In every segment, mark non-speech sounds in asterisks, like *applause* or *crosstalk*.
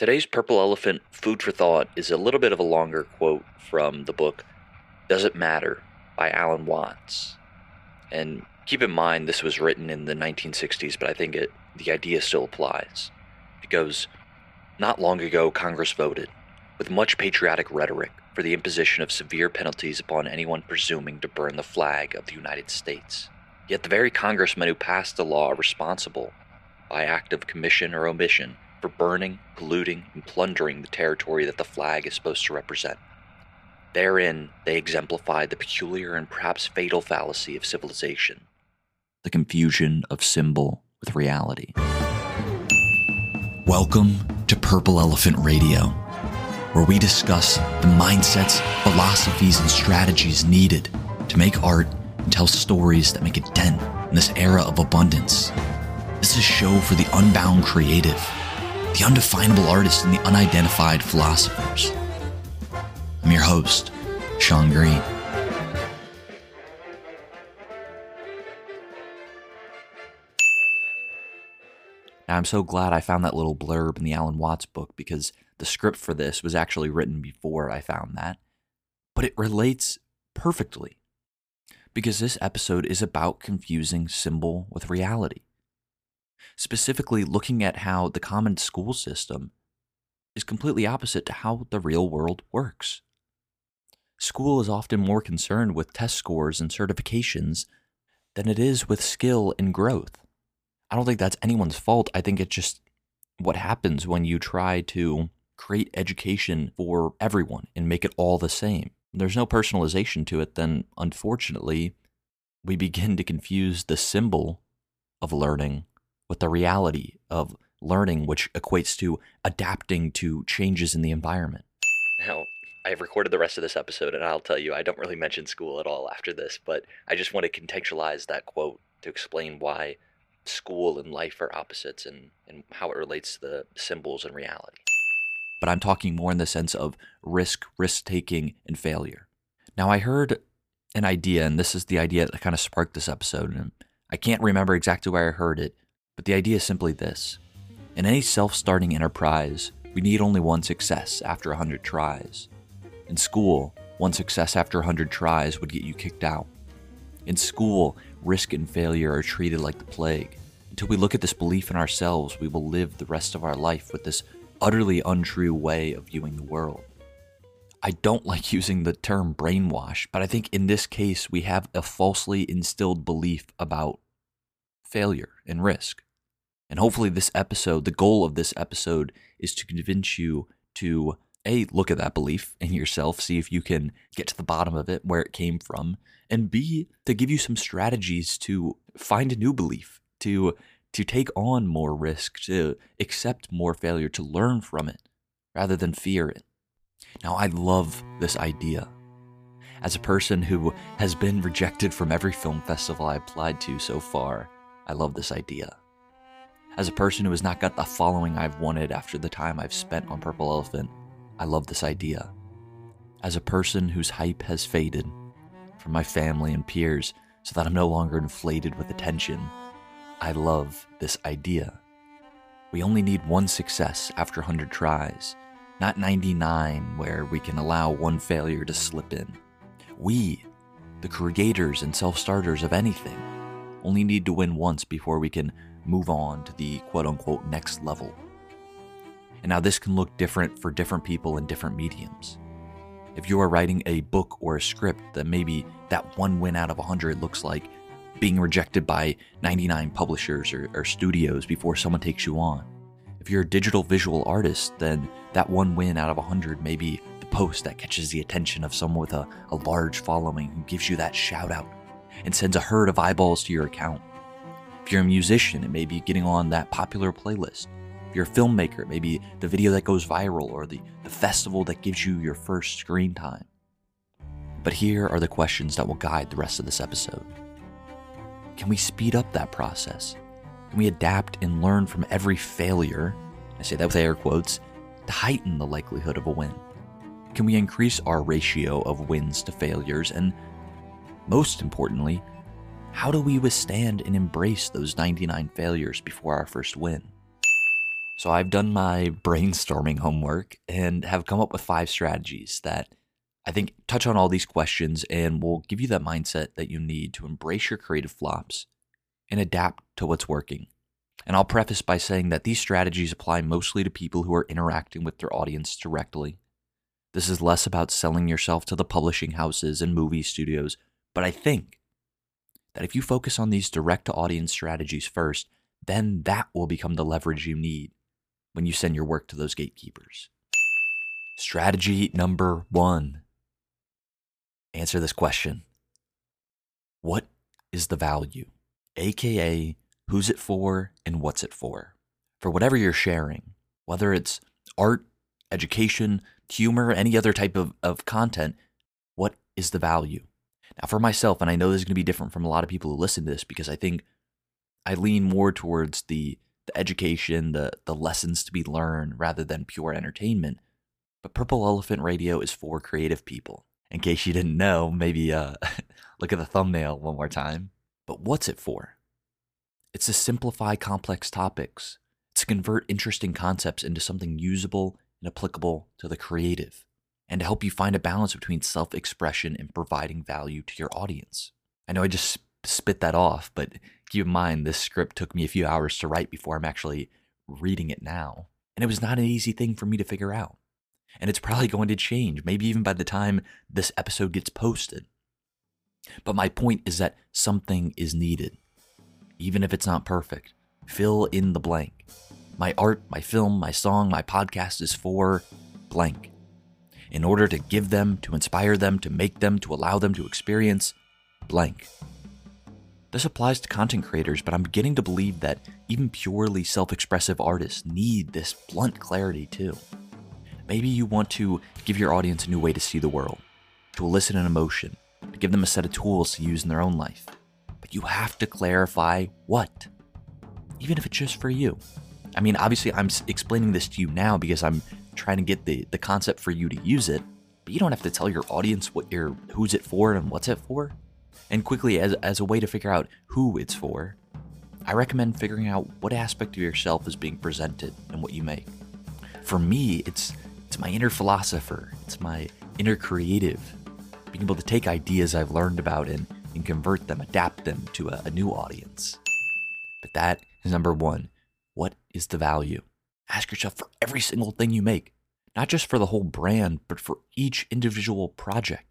Today's Purple Elephant food for thought is a little bit of a longer quote from the book Does It Matter by Alan Watts. And keep in mind this was written in the 1960s, but I think it the idea still applies. It goes, Not long ago Congress voted, with much patriotic rhetoric, for the imposition of severe penalties upon anyone presuming to burn the flag of the United States. Yet the very congressmen who passed the law are responsible, by act of commission or omission, for burning, polluting, and plundering the territory that the flag is supposed to represent. Therein, they exemplify the peculiar and perhaps fatal fallacy of civilization the confusion of symbol with reality. Welcome to Purple Elephant Radio, where we discuss the mindsets, philosophies, and strategies needed to make art and tell stories that make a dent in this era of abundance. This is a show for the unbound creative the undefinable artists and the unidentified philosophers. I'm your host, Sean Green. Now, I'm so glad I found that little blurb in the Alan Watts book because the script for this was actually written before I found that. But it relates perfectly because this episode is about confusing symbol with reality specifically looking at how the common school system is completely opposite to how the real world works. School is often more concerned with test scores and certifications than it is with skill and growth. I don't think that's anyone's fault. I think it's just what happens when you try to create education for everyone and make it all the same. There's no personalization to it, then unfortunately, we begin to confuse the symbol of learning with the reality of learning, which equates to adapting to changes in the environment. Now, I've recorded the rest of this episode, and I'll tell you, I don't really mention school at all after this, but I just want to contextualize that quote to explain why school and life are opposites and, and how it relates to the symbols and reality. But I'm talking more in the sense of risk, risk taking, and failure. Now, I heard an idea, and this is the idea that kind of sparked this episode, and I can't remember exactly where I heard it, but the idea is simply this In any self starting enterprise, we need only one success after 100 tries. In school, one success after 100 tries would get you kicked out. In school, risk and failure are treated like the plague. Until we look at this belief in ourselves, we will live the rest of our life with this utterly untrue way of viewing the world. I don't like *laughs* using the term brainwash, but I think in this case we have a falsely instilled belief about failure and risk. And hopefully, this episode, the goal of this episode is to convince you to A, look at that belief in yourself, see if you can get to the bottom of it, where it came from, and B, to give you some strategies to find a new belief, to to take on more risk, to accept more failure, to learn from it rather than fear it. Now, I love this idea. As a person who has been rejected from every film festival I applied to so far, I love this idea. As a person who has not got the following I've wanted after the time I've spent on Purple Elephant, I love this idea. As a person whose hype has faded from my family and peers so that I'm no longer inflated with attention, I love this idea. We only need one success after 100 tries, not 99 where we can allow one failure to slip in. We, the creators and self starters of anything, only need to win once before we can move on to the quote unquote next level. And now this can look different for different people in different mediums. If you are writing a book or a script, then maybe that one win out of 100 looks like being rejected by 99 publishers or, or, studios before someone takes you on. If you're a digital visual artist, then that one win out of 100 may be the post that catches the attention of someone with a, a large following who gives you that shout out and sends a herd of eyeballs to your account. If you're a musician, it may be getting on that popular playlist. If you're a filmmaker, maybe the video that goes viral or the, the festival that gives you your first screen time. But here are the questions that will guide the rest of this episode. Can we speed up that process? Can we adapt and learn from every failure? I say that with air quotes to heighten the likelihood of a win. Can we increase our ratio of wins to failures? And most importantly, how do we withstand and embrace those 99 failures before our first win? So I've done my brainstorming homework and have come up with five strategies that I think touch on all these questions and will give you that mindset that you need to embrace your creative flops and adapt to what's working. And I'll preface by saying that these strategies apply mostly to people who are interacting with their audience directly. This is less about selling yourself to the publishing houses and movie studios, but I think that if you focus on these direct to audience strategies first, then that will become the leverage you need when you send your work to those gatekeepers. Strategy number one answer this question What is the value? AKA, who's it for and what's it for? For whatever you're sharing, whether it's art, education, humor, any other type of, of content, what is the value? Now, for myself, and I know this is going to be different from a lot of people who listen to this because I think I lean more towards the the education, the the lessons to be learned rather than pure entertainment. But Purple Elephant Radio is for creative people. In case you didn't know, maybe uh, *laughs* look at the thumbnail one more time. But what's it for? It's to simplify complex topics. It's to convert interesting concepts into something usable and applicable to the creative, and to help you find a balance between self expression and providing value to your audience. I know I just spit that off, but keep in mind this script took me a few hours to write before I'm actually reading it now. And it was not an easy thing for me to figure out. And it's probably going to change, maybe even by the time this episode gets posted. But my point is that something is needed. Even if it's not perfect, fill in the blank. My art, my film, my song, my podcast is for blank. In order to give them, to inspire them, to make them, to allow them to experience blank. This applies to content creators, but I'm beginning to believe that even purely self expressive artists need this blunt clarity too. Maybe you want to give your audience a new way to see the world, to elicit an emotion, to give them a set of tools to use in their own life. But you have to clarify what, even if it's just for you. I mean, obviously, I'm explaining this to you now because I'm trying to get the, the concept for you to use it, but you don't have to tell your audience what you're, who's it for and what's it for. And quickly, as, as a way to figure out who it's for, I recommend figuring out what aspect of yourself is being presented in what you make. For me, it's it's my inner philosopher, it's my inner creative, being able to take ideas I've learned about and, and convert them, adapt them to a, a new audience. But that is number one. What is the value? Ask yourself for every single thing you make, not just for the whole brand, but for each individual project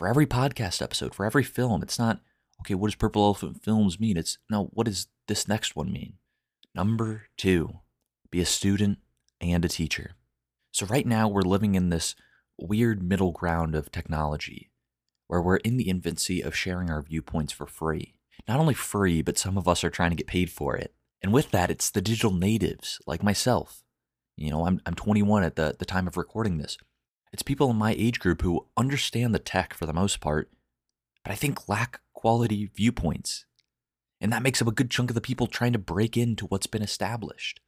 for every podcast episode, for every film. It's not, okay, what does Purple Elephant Films mean? It's, no, what does this next one mean? Number two, be a student and a teacher. So, right now, we're living in this weird middle ground of technology where we're in the infancy of sharing our viewpoints for free. Not only free, but some of us are trying to get paid for it. And with that, it's the digital natives like myself. You know, I'm, I'm 21 at the, the time of recording this. It's people in my age group who understand the tech for the most part, but I think lack quality viewpoints. And that makes up a good chunk of the people trying to break into what's been established.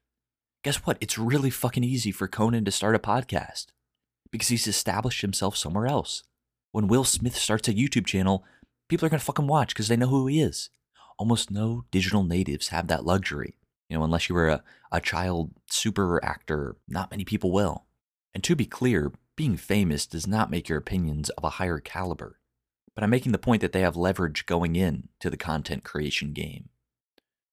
Guess what? It's really fucking easy for Conan to start a podcast because he's established himself somewhere else. When Will Smith starts a YouTube channel, people are going to fucking watch because they know who he is. Almost no digital natives have that luxury. You know, unless you were a, a child super actor, not many people will. And to be clear, being famous does not make your opinions of a higher caliber, but I'm making the point that they have leverage going in to the content creation game.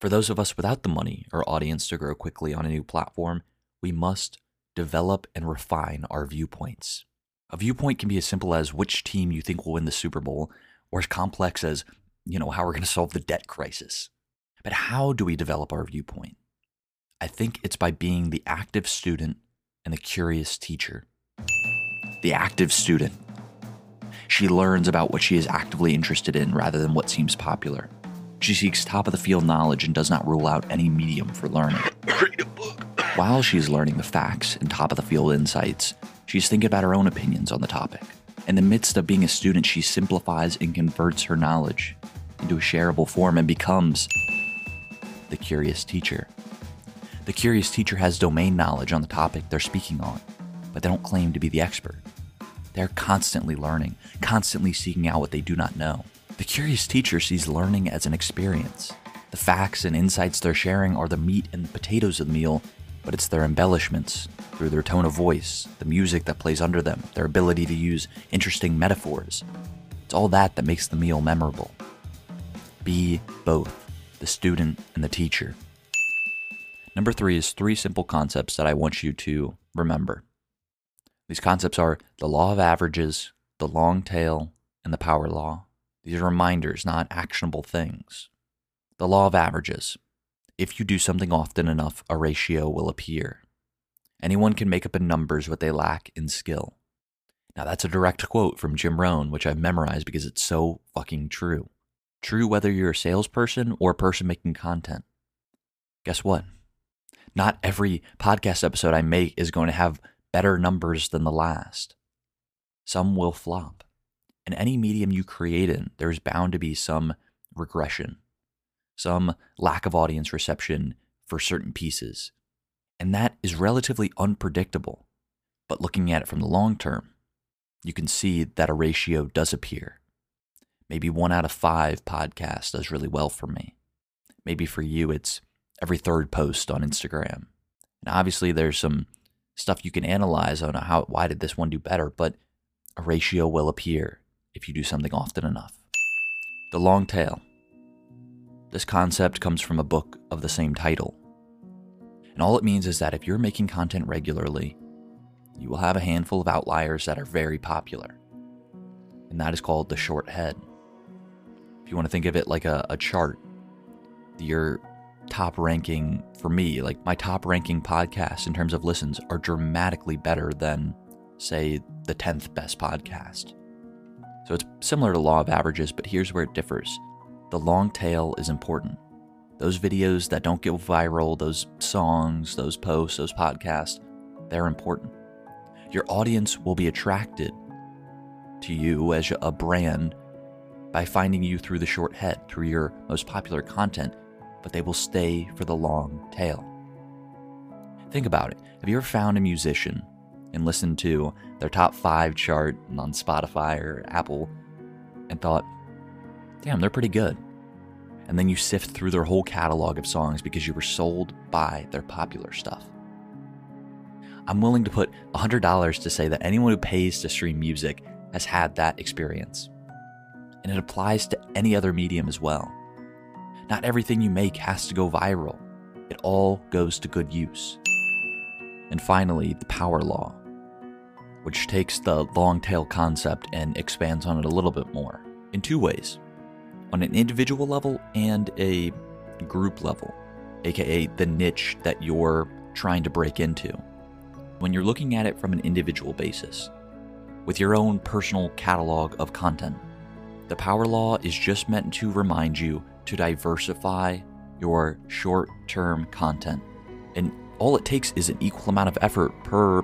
For those of us without the money or audience to grow quickly on a new platform, we must develop and refine our viewpoints. A viewpoint can be as simple as which team you think will win the Super Bowl, or as complex as, you know, how we're going to solve the debt crisis. But how do we develop our viewpoint? I think it's by being the active student and the curious teacher the active student. She learns about what she is actively interested in rather than what seems popular. She seeks top of the field knowledge and does not rule out any medium for learning. *coughs* Read a book. *coughs* While she's learning the facts and top of the field insights, she's thinking about her own opinions on the topic. In the midst of being a student, she simplifies and converts her knowledge into a shareable form and becomes the curious teacher. The curious teacher has domain knowledge on the topic they're speaking on, but they don't claim to be the expert. They're constantly learning, constantly seeking out what they do not know. The curious teacher sees learning as an experience. The facts and insights they're sharing are the meat and the potatoes of the meal, but it's their embellishments through their tone of voice, the music that plays under them, their ability to use interesting metaphors. It's all that that makes the meal memorable. Be both the student and the teacher. Number three is three simple concepts that I want you to remember. These concepts are the law of averages, the long tail, and the power law. These are reminders, not actionable things. The law of averages. If you do something often enough, a ratio will appear. Anyone can make up in numbers what they lack in skill. Now, that's a direct quote from Jim Rohn, which I've memorized because it's so fucking true. True whether you're a salesperson or a person making content. Guess what? Not every podcast episode I make is going to have better numbers than the last. Some will flop. In any medium you create in, there's bound to be some regression some lack of audience reception for certain pieces. And that is relatively unpredictable. But looking at it from the long term, you can see that a ratio does appear. Maybe one out of five podcasts does really well for me. Maybe for you, it's every third post on Instagram. And obviously, there's some stuff you can analyze on how why did this one do better, but a ratio will appear if you do something often enough. The long tail. This concept comes from a book of the same title. And all it means is that if you're making content regularly, you will have a handful of outliers that are very popular. And that is called the short head. If you want to think of it like a, a chart, your top ranking for me, like my top ranking podcasts in terms of listens, are dramatically better than, say, the 10th best podcast. So it's similar to law of averages, but here's where it differs the long tail is important. Those videos that don't go viral, those songs, those posts, those podcasts, they're important. Your audience will be attracted to you as a brand by finding you through the short head, through your most popular content, but they will stay for the long tail. Think about it. Have you ever found a musician and listened to their top five chart on Spotify or Apple and thought, damn, they're pretty good. And then you sift through their whole catalog of songs because you were sold by their popular stuff. I'm willing to put $100 to say that anyone who pays to stream music has had that experience. And it applies to any other medium as well. Not everything you make has to go viral, it all goes to good use. And finally, the power law, which takes the long tail concept and expands on it a little bit more in two ways on an individual level and a group level, aka the niche that you're trying to break into. When you're looking at it from an individual basis, with your own personal catalog of content, the power law is just meant to remind you to diversify your short term content. And all it takes is an equal amount of effort per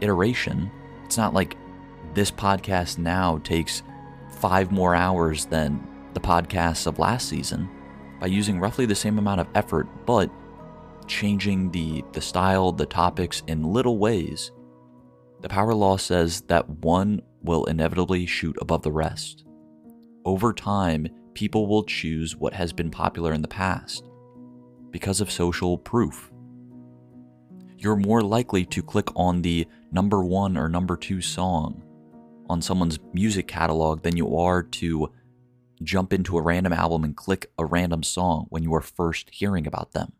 iteration. It's not like this podcast now takes five more hours than the podcasts of last season by using roughly the same amount of effort, but changing the, the style, the topics in little ways. The power law says that one will inevitably shoot above the rest. Over time, people will choose what has been popular in the past because of social proof. You're more likely to click on the number one or number two song on someone's music catalog than you are to jump into a random album and click a random song when you are first hearing about them.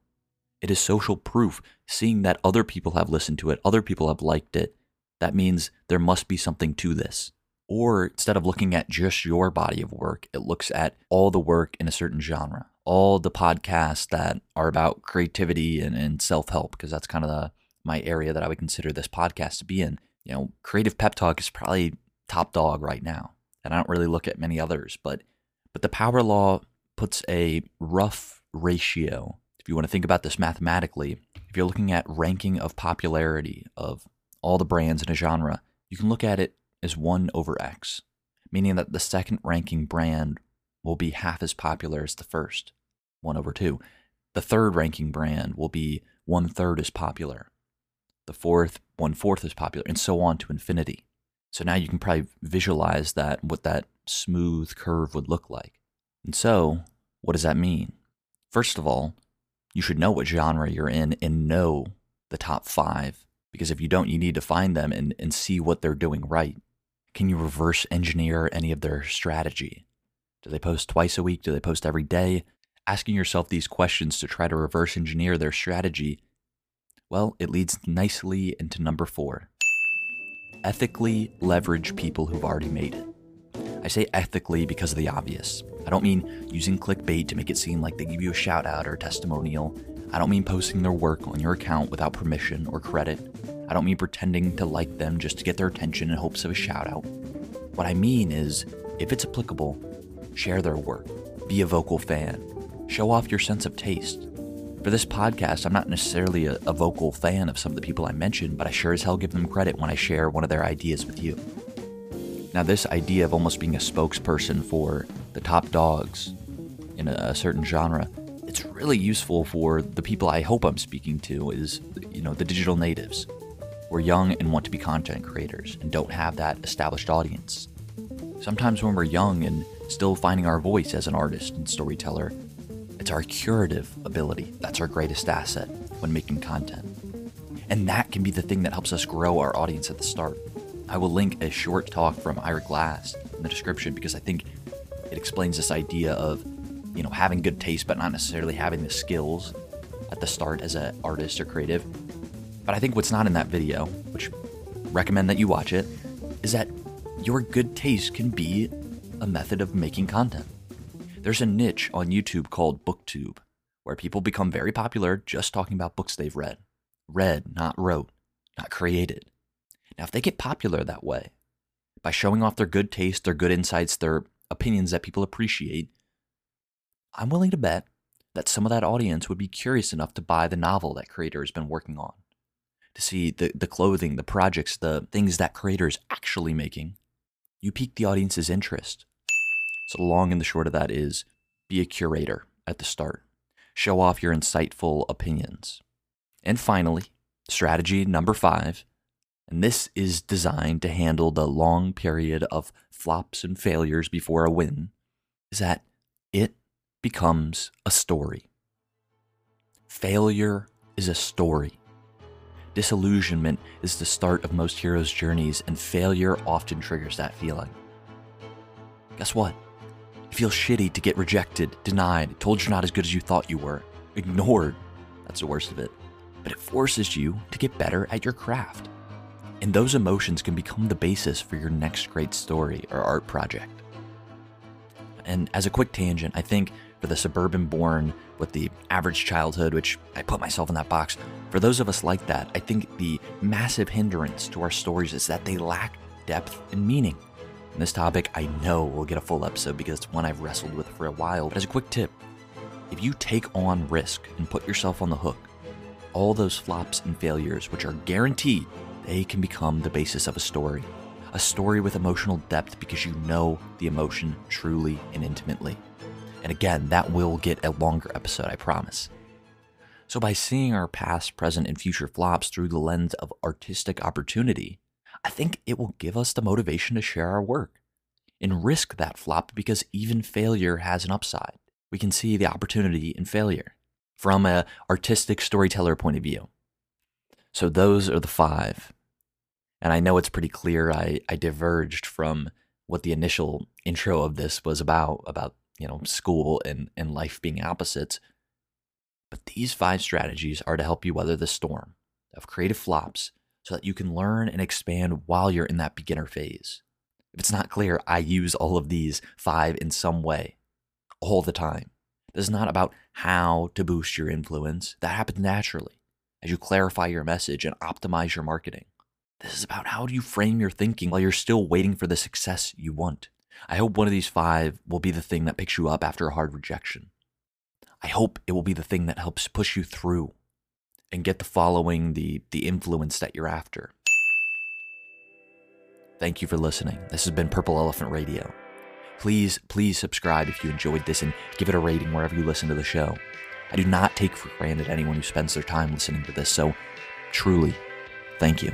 It is social proof, seeing that other people have listened to it, other people have liked it. That means there must be something to this. Or instead of looking at just your body of work, it looks at all the work in a certain genre, all the podcasts that are about creativity and, and self help, because that's kind of the, my area that I would consider this podcast to be in. You know, Creative Pep Talk is probably top dog right now. And I don't really look at many others, but but the power law puts a rough ratio. If you want to think about this mathematically, if you're looking at ranking of popularity of all the brands in a genre, you can look at it as 1 over X, meaning that the second ranking brand will be half as popular as the first, 1 over 2. The third ranking brand will be one third as popular. The fourth, one fourth as popular, and so on to infinity. So now you can probably visualize that, what that smooth curve would look like. And so, what does that mean? First of all, you should know what genre you're in and know the top five? Because if you don't, you need to find them and, and see what they're doing right. Can you reverse engineer any of their strategy? Do they post twice a week? Do they post every day? Asking yourself these questions to try to reverse engineer their strategy, well, it leads nicely into number four ethically leverage people who've already made it. I say ethically because of the obvious. I don't mean using clickbait to make it seem like they give you a shout out or a testimonial. I don't mean posting their work on your account without permission or credit. I don't mean pretending to like them just to get their attention in hopes of a shout out. What I mean is, if it's applicable, share their work, be a vocal fan, show off your sense of taste. For this podcast, I'm not necessarily a, a, vocal fan of some of the people I mentioned, but I sure as hell give them credit when I share one of their ideas with you. Now, this idea of almost being a spokesperson for the top dogs in a, a certain genre, really useful for the people I hope I'm speaking to is, you know, the digital natives. We're young and want to be content creators and don't have that established audience. Sometimes when we're young and still finding our voice as an artist and storyteller, it's our curative ability. That's our greatest asset when making content. And that can be the thing that helps us grow our audience at the start. I will link a short talk from Ira Glass in the description because I think it explains this idea of, you know, having good taste but not necessarily having the skills at the start as an artist or creative. But I think what's not in that video, which recommend that you watch it, is that your good taste can be a method of making content. There's a niche on YouTube called BookTube, where people become very popular just talking about books they've read. Read, not wrote, not created. Now, if they get popular that way, by showing off their good taste, their good insights, their opinions that people appreciate, I'm willing to bet that some of that audience would be curious enough to buy the novel that creator has been working on, to see the, the clothing, the projects, the things that creator is actually making. You pique the audience's interest. So, the long and the short of that is be a curator at the start, show off your insightful opinions. And finally, strategy number five, and this is designed to handle the long period of flops and failures before a win, is that it becomes a story. Failure is a story. Disillusionment is the start of most heroes' journeys, and failure often triggers that feeling. Guess what? It feels shitty to get rejected, denied, told you're not as good as you thought you were, ignored. That's the worst of it. But it forces you to get better at your craft. And those emotions can become the basis for your next great story or art project. And as a quick tangent, I think for the suburban born with the average childhood, which I put myself in that box, for those of us like that, I think the massive hindrance to our stories is that they lack depth and meaning. And this topic, I know will get a full episode because it's one I've wrestled with for a while. But as a quick tip, if you take on risk and put yourself on the hook, all those flops and failures, which are guaranteed, they can become the basis of a story. A story with emotional depth because you know the emotion truly and intimately. And again, that will get a longer episode, I promise. So, by seeing our past, present, and future flops through the lens of artistic opportunity, I think it will give us the motivation to share our work and risk that flop because even failure has an upside. We can see the opportunity in failure from an artistic storyteller point of view. So those are the five. And I know it's pretty clear I, I diverged from what the initial intro of this was about, about, you know, school and, and life being opposites. But these five strategies are to help you weather the storm of creative flops so that you can learn and expand while you're in that beginner phase. If it's not clear, I use all of these five in some way all the time. This is not about how to boost your influence. That happens naturally as you clarify your message and optimize your marketing. This is about how do you frame your thinking while you're still waiting for the success you want. I hope one of these five will be the thing that picks you up after a hard rejection. I hope it will be the thing that helps push you through and get the following, the, the influence that you're after. Thank you for listening. This has been Purple Elephant Radio. Please, please subscribe if you enjoyed this and give it a rating wherever you listen to the show. I do not take for granted anyone who spends their time listening to this, so truly, thank you.